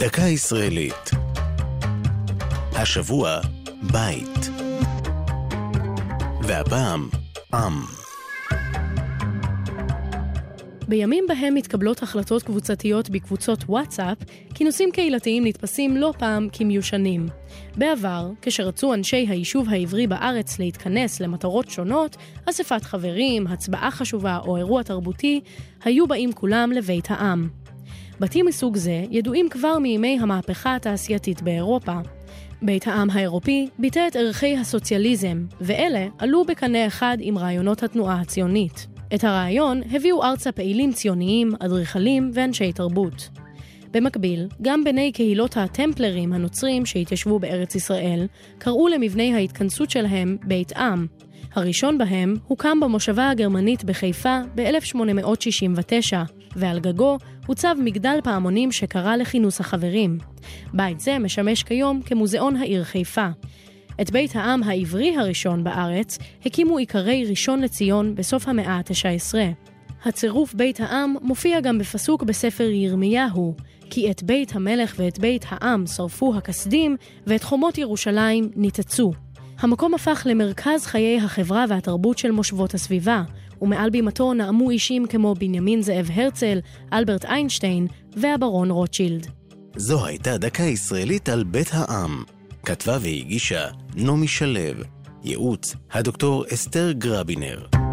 דקה ישראלית. השבוע, בית. והפעם, עם. בימים בהם מתקבלות החלטות קבוצתיות בקבוצות וואטסאפ, כינוסים קהילתיים נתפסים לא פעם כמיושנים. בעבר, כשרצו אנשי היישוב העברי בארץ להתכנס למטרות שונות, אספת חברים, הצבעה חשובה או אירוע תרבותי, היו באים כולם לבית העם. בתים מסוג זה ידועים כבר מימי המהפכה התעשייתית באירופה. בית העם האירופי ביטא את ערכי הסוציאליזם, ואלה עלו בקנה אחד עם רעיונות התנועה הציונית. את הרעיון הביאו ארצה פעילים ציוניים, אדריכלים ואנשי תרבות. במקביל, גם בני קהילות הטמפלרים הנוצרים שהתיישבו בארץ ישראל, קראו למבני ההתכנסות שלהם בית עם. הראשון בהם הוקם במושבה הגרמנית בחיפה ב-1869, ועל גגו הוצב מגדל פעמונים שקרא לכינוס החברים. בית זה משמש כיום כמוזיאון העיר חיפה. את בית העם העברי הראשון בארץ הקימו עיקרי ראשון לציון בסוף המאה ה-19. הצירוף בית העם מופיע גם בפסוק בספר ירמיהו, כי את בית המלך ואת בית העם שרפו הכסדים, ואת חומות ירושלים ניתצו. המקום הפך למרכז חיי החברה והתרבות של מושבות הסביבה, ומעל בימתו נאמו אישים כמו בנימין זאב הרצל, אלברט איינשטיין והברון רוטשילד. זו הייתה דקה ישראלית על בית העם. כתבה והגישה נעמי שלו. ייעוץ הדוקטור אסתר גרבינר.